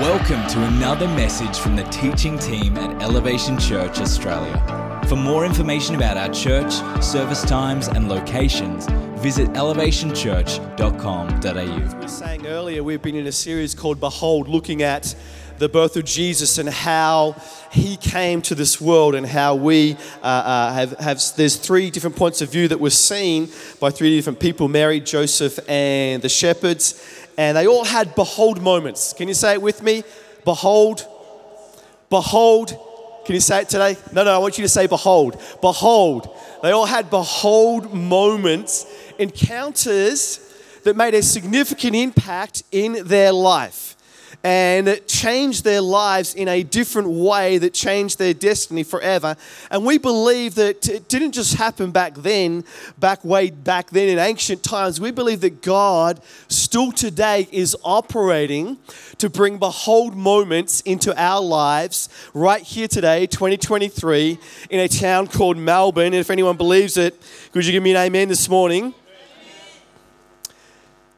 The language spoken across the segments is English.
Welcome to another message from the teaching team at Elevation Church Australia. For more information about our church, service times, and locations, visit elevationchurch.com.au. As We were saying earlier, we've been in a series called Behold, looking at the birth of Jesus and how he came to this world and how we uh, uh, have, have, there's three different points of view that were seen by three different people Mary, Joseph, and the shepherds. And they all had behold moments. Can you say it with me? Behold, behold. Can you say it today? No, no, I want you to say behold. Behold. They all had behold moments, encounters that made a significant impact in their life and it changed their lives in a different way that changed their destiny forever. And we believe that it didn't just happen back then, back way back then in ancient times. We believe that God still today is operating to bring behold moments into our lives right here today, 2023, in a town called Melbourne. And if anyone believes it, could you give me an amen this morning?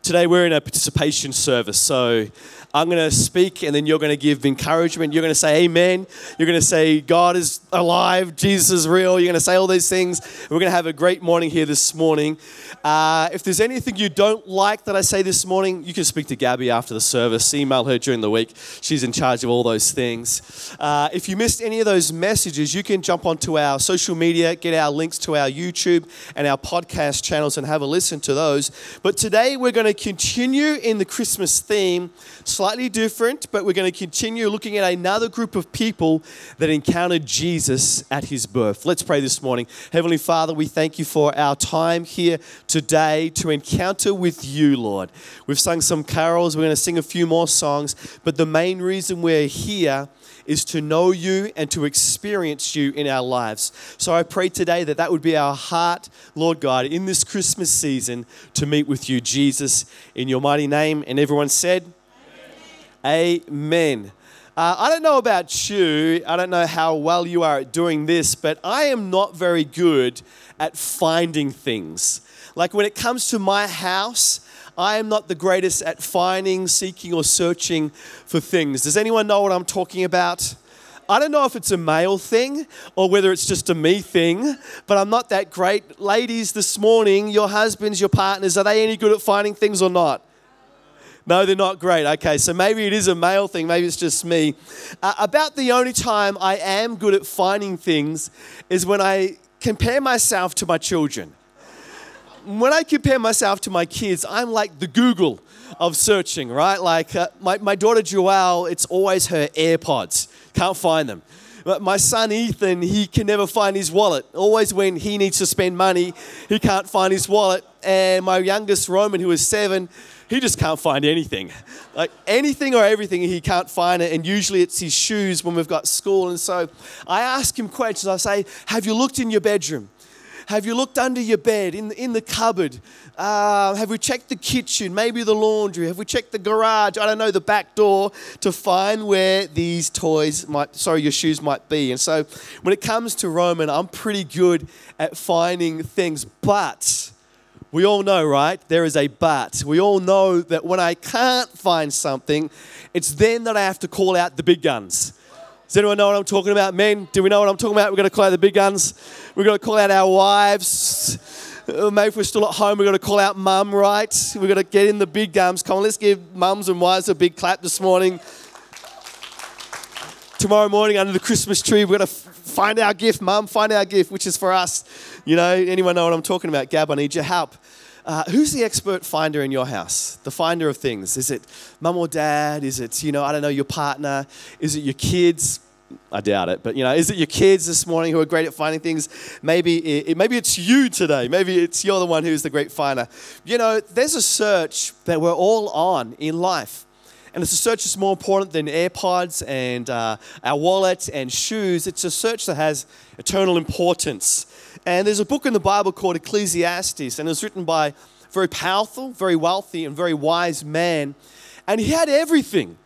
Today we're in a participation service, so I'm going to speak and then you're going to give encouragement. You're going to say amen. You're going to say God is alive, Jesus is real. You're going to say all these things. We're going to have a great morning here this morning. Uh, if there's anything you don't like that I say this morning, you can speak to Gabby after the service. Email her during the week. She's in charge of all those things. Uh, if you missed any of those messages, you can jump onto our social media, get our links to our YouTube and our podcast channels and have a listen to those. But today we're going to continue in the Christmas theme slightly different, but we're going to continue looking at another group of people that encountered Jesus at his birth. Let's pray this morning. Heavenly Father, we thank you for our time here today to encounter with you, Lord. We've sung some carols, we're going to sing a few more songs, but the main reason we're here is to know you and to experience you in our lives. So I pray today that that would be our heart, Lord God, in this Christmas season to meet with you, Jesus, in your mighty name. And everyone said, Amen. Uh, I don't know about you, I don't know how well you are at doing this, but I am not very good at finding things. Like when it comes to my house, I am not the greatest at finding, seeking, or searching for things. Does anyone know what I'm talking about? I don't know if it's a male thing or whether it's just a me thing, but I'm not that great. Ladies, this morning, your husbands, your partners, are they any good at finding things or not? No, they're not great. Okay, so maybe it is a male thing, maybe it's just me. Uh, about the only time I am good at finding things is when I compare myself to my children. When I compare myself to my kids, I'm like the Google of searching, right? Like uh, my, my daughter Joelle, it's always her AirPods. Can't find them. But my son Ethan, he can never find his wallet. Always when he needs to spend money, he can't find his wallet. And my youngest Roman, who is seven, he just can't find anything. Like anything or everything, he can't find it. And usually it's his shoes when we've got school. And so I ask him questions. I say, Have you looked in your bedroom? Have you looked under your bed, in the, in the cupboard? Uh, have we checked the kitchen, maybe the laundry? Have we checked the garage? I don't know, the back door to find where these toys might, sorry, your shoes might be. And so when it comes to Roman, I'm pretty good at finding things. But we all know, right? There is a but. We all know that when I can't find something, it's then that I have to call out the big guns. Does anyone know what I'm talking about? Men, do we know what I'm talking about? We're going to call out the big guns. We're going to call out our wives. Uh, maybe if we're still at home, we're going to call out mum, right? We're going to get in the big guns. Come on, let's give mums and wives a big clap this morning. Tomorrow morning, under the Christmas tree, we're going to find our gift, mum, find our gift, which is for us. You know, anyone know what I'm talking about? Gab, I need your help. Uh, who's the expert finder in your house? The finder of things? Is it mum or dad? Is it, you know, I don't know, your partner? Is it your kids? I doubt it, but you know, is it your kids this morning who are great at finding things? Maybe it, maybe it's you today. Maybe it's you're the one who's the great finder. You know, there's a search that we're all on in life. And it's a search that's more important than AirPods and uh, our wallet and shoes. It's a search that has eternal importance. And there's a book in the Bible called Ecclesiastes, and it was written by a very powerful, very wealthy, and very wise man. And he had everything.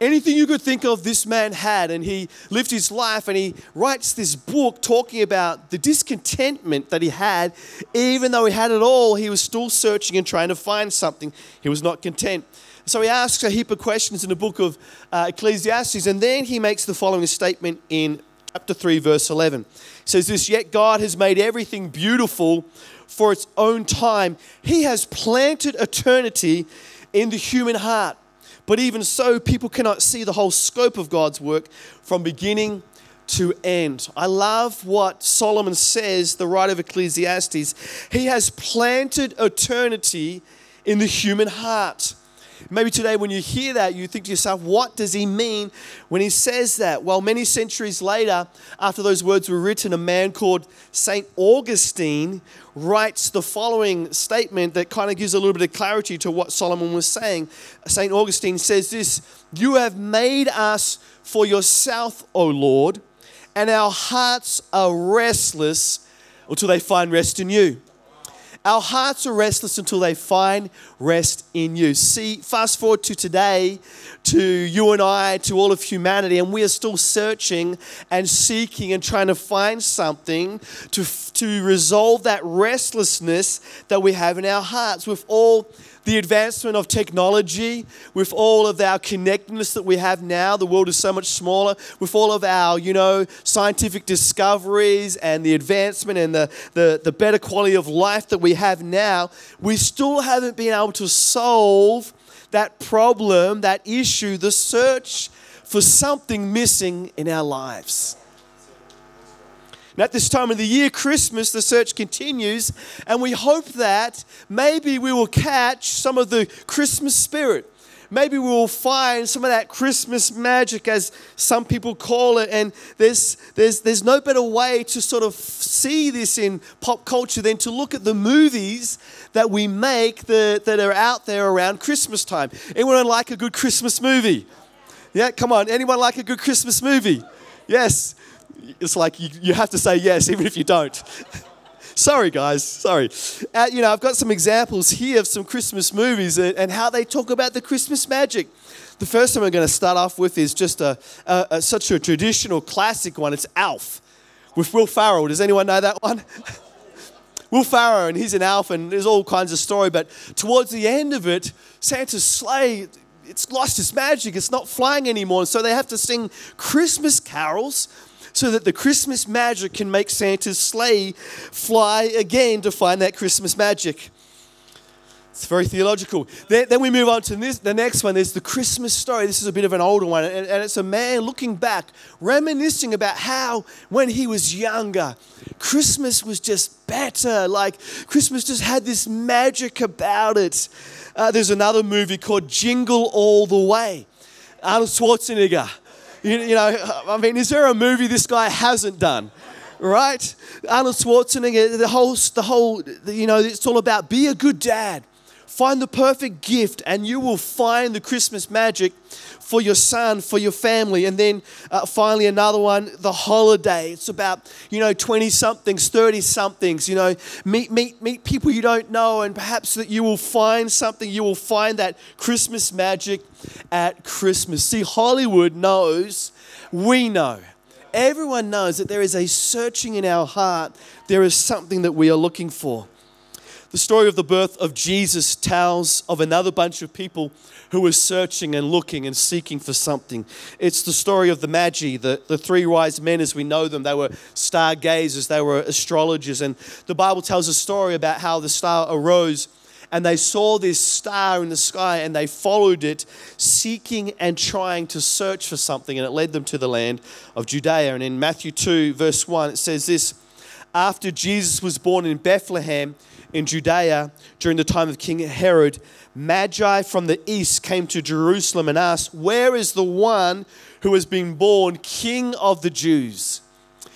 Anything you could think of, this man had. And he lived his life and he writes this book talking about the discontentment that he had. Even though he had it all, he was still searching and trying to find something. He was not content. So he asks a heap of questions in the book of uh, Ecclesiastes, and then he makes the following statement in chapter 3, verse 11. He says this Yet God has made everything beautiful for its own time. He has planted eternity in the human heart. But even so, people cannot see the whole scope of God's work from beginning to end. I love what Solomon says, the writer of Ecclesiastes. He has planted eternity in the human heart. Maybe today, when you hear that, you think to yourself, what does he mean when he says that? Well, many centuries later, after those words were written, a man called St. Augustine writes the following statement that kind of gives a little bit of clarity to what Solomon was saying. St. Augustine says this You have made us for yourself, O Lord, and our hearts are restless until they find rest in you. Our hearts are restless until they find rest in you. See, fast forward to today, to you and I, to all of humanity, and we are still searching and seeking and trying to find something to, to resolve that restlessness that we have in our hearts. With all the advancement of technology, with all of our connectedness that we have now, the world is so much smaller, with all of our, you know, scientific discoveries and the advancement and the, the, the better quality of life that we have now, we still haven't been able to solve that problem, that issue, the search for something missing in our lives. And at this time of the year, Christmas, the search continues, and we hope that maybe we will catch some of the Christmas spirit. Maybe we will find some of that Christmas magic, as some people call it. And there's, there's, there's no better way to sort of see this in pop culture than to look at the movies that we make that, that are out there around Christmas time. Anyone like a good Christmas movie? Yeah, come on. Anyone like a good Christmas movie? Yes it's like you, you have to say yes even if you don't. sorry, guys, sorry. Uh, you know, I've got some examples here of some Christmas movies and, and how they talk about the Christmas magic. The first one I'm going to start off with is just a, a, a, such a traditional classic one. It's Elf with Will Ferrell. Does anyone know that one? Will Ferrell, and he's an elf, and there's all kinds of story. But towards the end of it, Santa's sleigh, it's lost its magic. It's not flying anymore. So they have to sing Christmas carols so that the Christmas magic can make Santa's sleigh fly again to find that Christmas magic. It's very theological. Then, then we move on to this, the next one. There's the Christmas story. This is a bit of an older one. And, and it's a man looking back, reminiscing about how, when he was younger, Christmas was just better. Like, Christmas just had this magic about it. Uh, there's another movie called Jingle All the Way. Arnold Schwarzenegger you, you know, I mean, is there a movie this guy hasn't done? Right? Arnold Schwarzenegger, the whole, the whole, you know, it's all about be a good dad. Find the perfect gift, and you will find the Christmas magic for your son, for your family. And then uh, finally, another one, the holiday. It's about, you know, 20 somethings, 30 somethings, you know, meet, meet, meet people you don't know, and perhaps that you will find something, you will find that Christmas magic at Christmas. See, Hollywood knows, we know. Everyone knows that there is a searching in our heart. There is something that we are looking for. The story of the birth of Jesus tells of another bunch of people who were searching and looking and seeking for something. It's the story of the Magi, the, the three wise men as we know them. They were stargazers, they were astrologers. And the Bible tells a story about how the star arose and they saw this star in the sky and they followed it, seeking and trying to search for something. And it led them to the land of Judea. And in Matthew 2, verse 1, it says this After Jesus was born in Bethlehem, in Judea during the time of King Herod, Magi from the east came to Jerusalem and asked, Where is the one who has been born King of the Jews?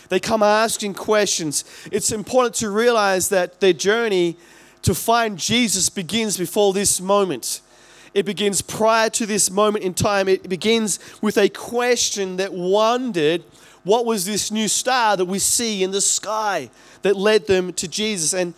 They come asking questions. It's important to realize that their journey to find Jesus begins before this moment. It begins prior to this moment in time. It begins with a question that wondered what was this new star that we see in the sky that led them to Jesus? And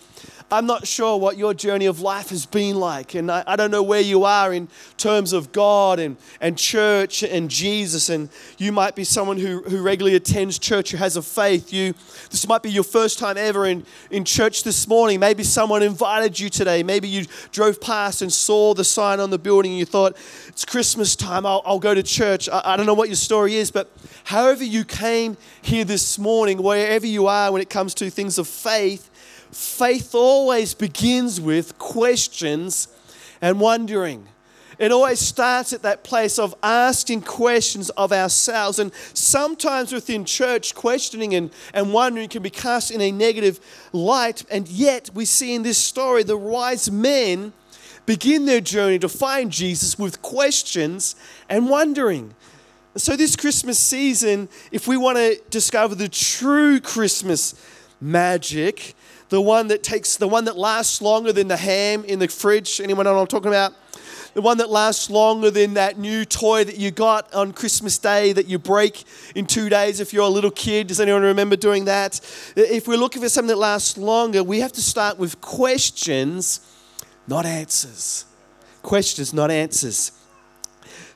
I'm not sure what your journey of life has been like, and I, I, don't know where you are in terms of God and, and church and Jesus. And you might be someone who, who regularly attends church, who has a faith. You, this might be your first time ever in, in church this morning. Maybe someone invited you today. Maybe you drove past and saw the sign on the building and you thought, it's Christmas time, I'll, I'll go to church. I, I don't know what your story is, but however you came here this morning, wherever you are when it comes to things of faith, faith always begins with questions and wondering. It always starts at that place of asking questions of ourselves. And sometimes within church, questioning and, and wondering can be cast in a negative light. And yet, we see in this story the wise men begin their journey to find Jesus with questions and wondering. So, this Christmas season, if we want to discover the true Christmas magic, the one that takes the one that lasts longer than the ham in the fridge. Anyone know what I'm talking about? The one that lasts longer than that new toy that you got on Christmas Day that you break in two days if you're a little kid. Does anyone remember doing that? If we're looking for something that lasts longer, we have to start with questions, not answers. Questions, not answers.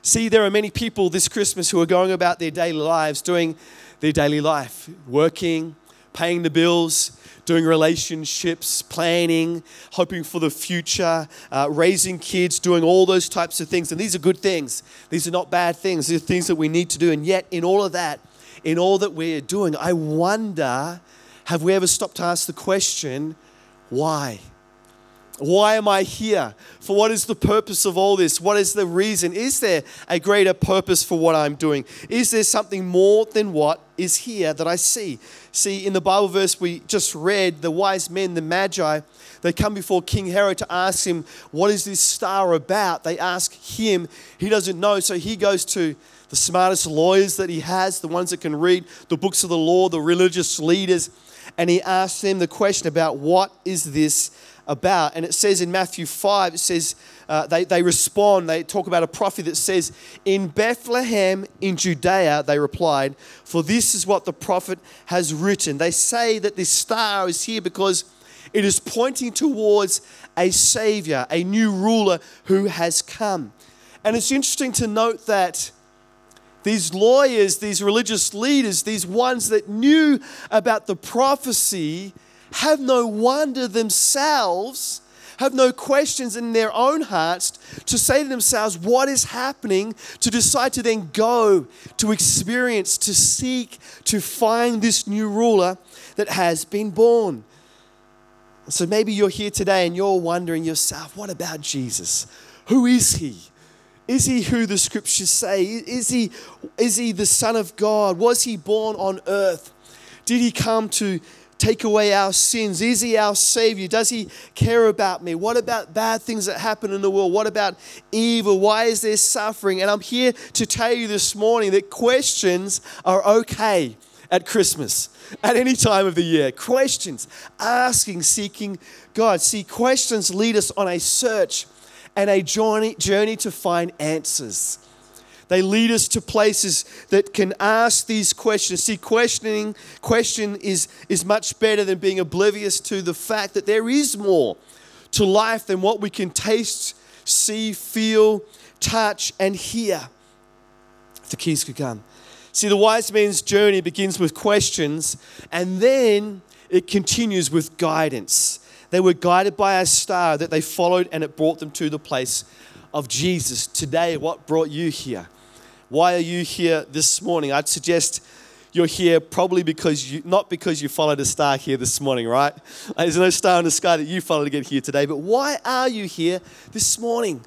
See, there are many people this Christmas who are going about their daily lives, doing their daily life, working, paying the bills, doing relationships, planning, hoping for the future, uh, raising kids, doing all those types of things. And these are good things. These are not bad things. These are things that we need to do. And yet, in all of that, in all that we're doing, I wonder have we ever stopped to ask the question, why? Why am I here? For what is the purpose of all this? What is the reason? Is there a greater purpose for what I'm doing? Is there something more than what is here that I see? See, in the Bible verse we just read, the wise men, the magi, they come before King Herod to ask him, What is this star about? They ask him. He doesn't know, so he goes to the smartest lawyers that he has, the ones that can read the books of the law, the religious leaders, and he asks them the question about what is this about. And it says in Matthew 5, it says, uh, they, they respond, they talk about a prophet that says, In Bethlehem in Judea, they replied, For this is what the prophet has written. They say that this star is here because it is pointing towards a savior, a new ruler who has come. And it's interesting to note that these lawyers, these religious leaders, these ones that knew about the prophecy, have no wonder themselves, have no questions in their own hearts to say to themselves, What is happening? to decide to then go, to experience, to seek, to find this new ruler that has been born. So maybe you're here today and you're wondering yourself, What about Jesus? Who is he? Is he who the scriptures say? Is he, is he the Son of God? Was he born on earth? Did he come to take away our sins? Is He our Savior? Does He care about me? What about bad things that happen in the world? What about evil? Why is there suffering? And I'm here to tell you this morning that questions are okay at Christmas, at any time of the year. Questions, asking, seeking God. See, questions lead us on a search and a journey, journey to find answers. They lead us to places that can ask these questions. See, questioning question is, is much better than being oblivious to the fact that there is more to life than what we can taste, see, feel, touch, and hear. If the keys could come. See, the wise man's journey begins with questions and then it continues with guidance. They were guided by a star that they followed and it brought them to the place of Jesus. Today, what brought you here? Why are you here this morning? I'd suggest you're here probably because you, not because you followed a star here this morning, right? There's no star in the sky that you followed to get here today, but why are you here this morning?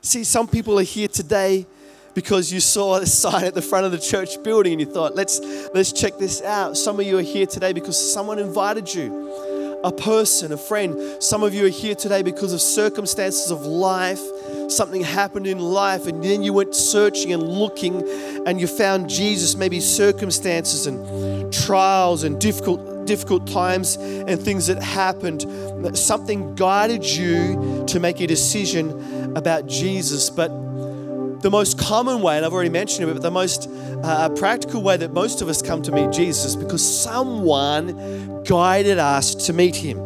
See, some people are here today because you saw a sign at the front of the church building and you thought, let's, let's check this out. Some of you are here today because someone invited you, a person, a friend. Some of you are here today because of circumstances of life something happened in life and then you went searching and looking and you found Jesus, maybe circumstances and trials and difficult difficult times and things that happened, something guided you to make a decision about Jesus. But the most common way, and I've already mentioned it, but the most uh, practical way that most of us come to meet Jesus because someone guided us to meet him.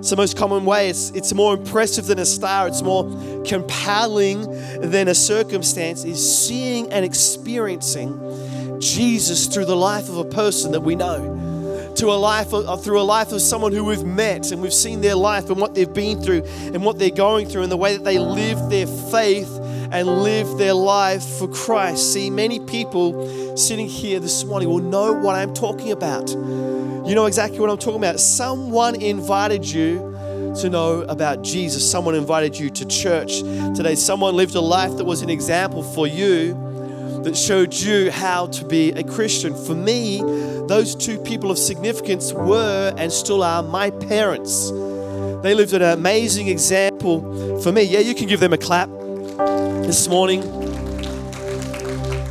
It's the most common way. It's, it's more impressive than a star. It's more compelling than a circumstance, is seeing and experiencing Jesus through the life of a person that we know to a life of, through a life of someone who we've met and we've seen their life and what they've been through and what they're going through and the way that they live their faith and live their life for Christ. See, many people sitting here this morning will know what I'm talking about. You know exactly what I'm talking about. Someone invited you to know about Jesus. Someone invited you to church today. Someone lived a life that was an example for you that showed you how to be a Christian. For me, those two people of significance were and still are my parents. They lived an amazing example for me. Yeah, you can give them a clap this morning.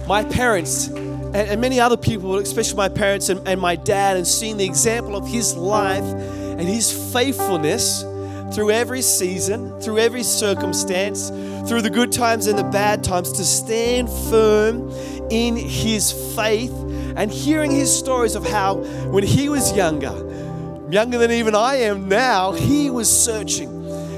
My parents and, and many other people, especially my parents and, and my dad, and seeing the example of his life and his faithfulness through every season, through every circumstance, through the good times and the bad times, to stand firm in his faith and hearing his stories of how when he was younger, younger than even I am now, he was searching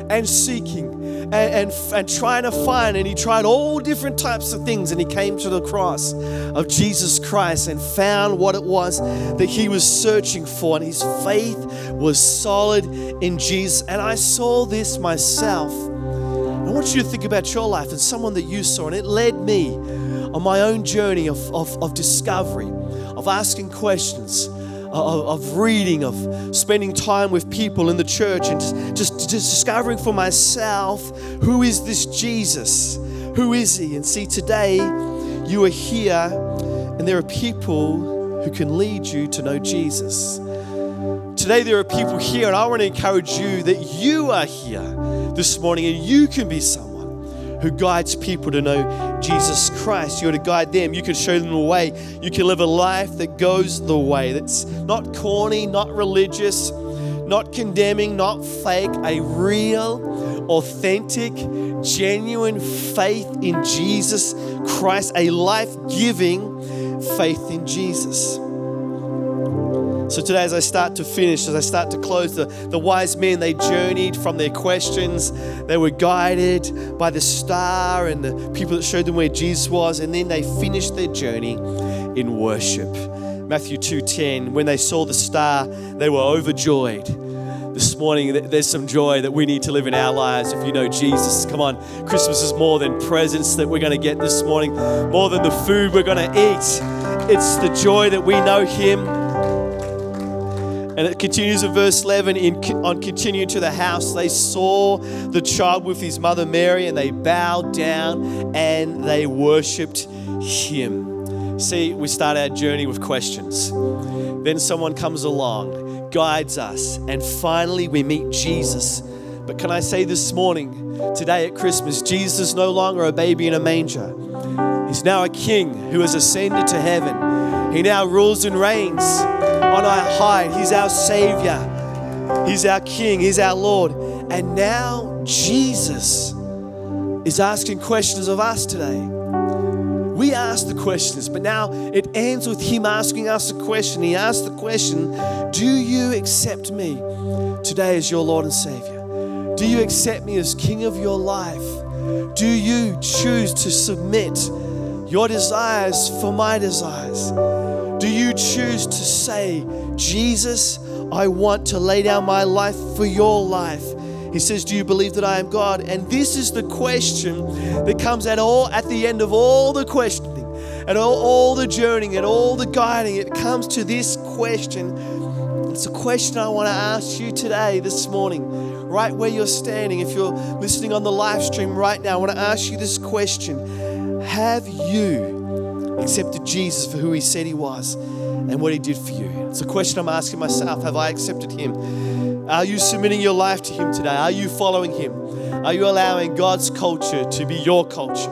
and seeking and, and, and, trying to find, and he tried all different types of things, and he came to the cross of Jesus Christ and found what it was that he was searching for, and his faith was solid in Jesus. And I saw this myself. I want you to think about your life and someone that you saw, and it led me on my own journey of, of, of discovery, of asking questions of, reading, of spending time with people in the church, and just, just discovering for myself who is this Jesus? Who is he? And see, today you are here, and there are people who can lead you to know Jesus. Today, there are people here, and I want to encourage you that you are here this morning and you can be someone who guides people to know Jesus Christ. You're to guide them. You can show them the way. You can live a life that goes the way, that's not corny, not religious, not condemning, not fake, a real, authentic, genuine faith in Jesus Christ, a life giving faith in Jesus. So today, as I start to finish, as I start to close, the, the wise men, they journeyed from their questions. They were guided by the star and the people that showed them where Jesus was, and then they finished their journey in worship. Matthew 2:10, when they saw the star, they were overjoyed. This morning, there's some joy that we need to live in our lives if you know Jesus. Come on, Christmas is more than presents that we're going to get this morning, more than the food we're going to eat. It's the joy that we know Him and it continues in verse 11 in, on continuing to the house, they saw the child with his mother Mary and they bowed down and they worshiped him. See, we start our journey with questions. Then someone comes along, guides us, and finally we meet Jesus. But can I say this morning, today at Christmas, Jesus is no longer a baby in a manger. He's now a king who has ascended to heaven. He now rules and reigns on high. He's our Savior, He's our King, He's our Lord. And now Jesus is asking questions of us today. We ask the questions, but now it ends with Him asking us a question. He asked the question Do you accept me today as your Lord and Savior? Do you accept me as King of your life? Do you choose to submit your desires for my desires? Do you choose to say, Jesus, I want to lay down my life for your life? He says, Do you believe that I am God? And this is the question that comes at all at the end of all the questioning, at all, all the journeying, at all the guiding. It comes to this question. It's a question I want to ask you today, this morning, right where you're standing. If you're listening on the live stream right now, I want to ask you this question Have you accepted Jesus for who he said he was and what he did for you? It's a question I'm asking myself. Have I accepted him? Are you submitting your life to him today? Are you following him? Are you allowing God's culture to be your culture?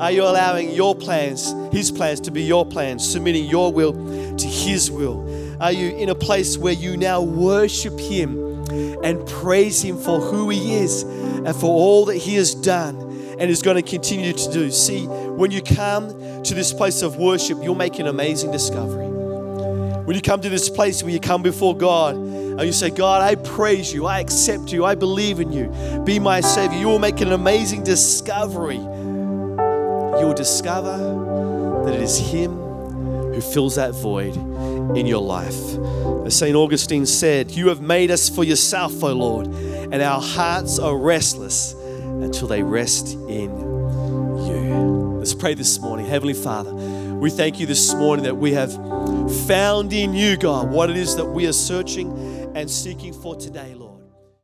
Are you allowing your plans, his plans, to be your plans, submitting your will to his will? Are you in a place where you now worship him and praise him for who he is and for all that he has done and is going to continue to do? See, when you come to this place of worship, you'll make an amazing discovery. When you come to this place where you come before God and you say, God, I praise you, I accept you, I believe in you, be my Savior, you will make an amazing discovery. You will discover that it is Him who fills that void in your life. As St. Augustine said, You have made us for yourself, O Lord, and our hearts are restless until they rest in you. Let's pray this morning. Heavenly Father, we thank you this morning that we have found in you, God, what it is that we are searching and seeking for today, Lord.